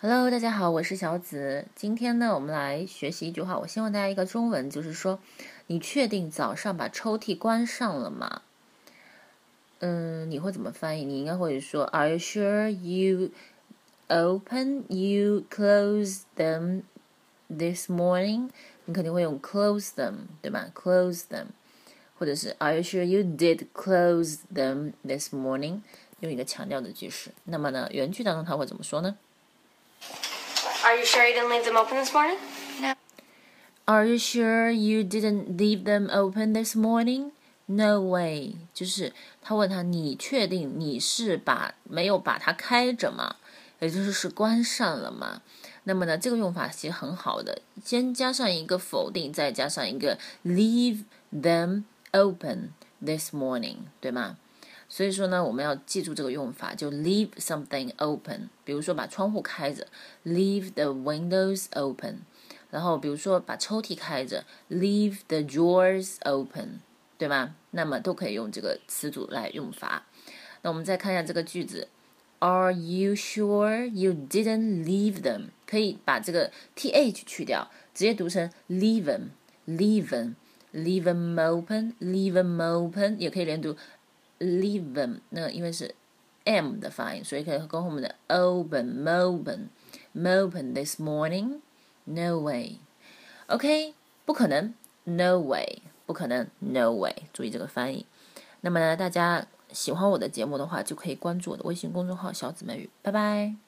Hello，大家好，我是小紫。今天呢，我们来学习一句话。我希望大家一个中文，就是说，你确定早上把抽屉关上了吗？嗯，你会怎么翻译？你应该会说，Are you sure you open you close them this morning？你肯定会用 close them，对吧？close them，或者是 Are you sure you did close them this morning？用一个强调的句式。那么呢，原句当中它会怎么说呢 ？Are you sure you didn't leave them open this morning? No. Are you sure you didn't leave them open this morning? No way. 就是他问他，你确定你是把没有把它开着吗？也就是是关上了吗？那么呢，这个用法其实很好的，先加上一个否定，再加上一个 leave them open this morning，对吗？ 所以说呢，我们要记住这个用法，就 leave something open。比如说把窗户开着，leave the windows open。然后比如说把抽屉开着，leave the drawers open，对吗？那么都可以用这个词组来用法。那我们再看一下这个句子，Are you sure you didn't leave them？可以把这个 th 去掉，直接读成 leave them，leave them，leave them open，leave them open，也可以连读。Leave them，那因为是 m 的发音，所以可以跟后面的 open open open this morning no way OK 不可能 no way 不可能 no way 注意这个翻译。那么呢，大家喜欢我的节目的话，就可以关注我的微信公众号“小姊妹语”。拜拜。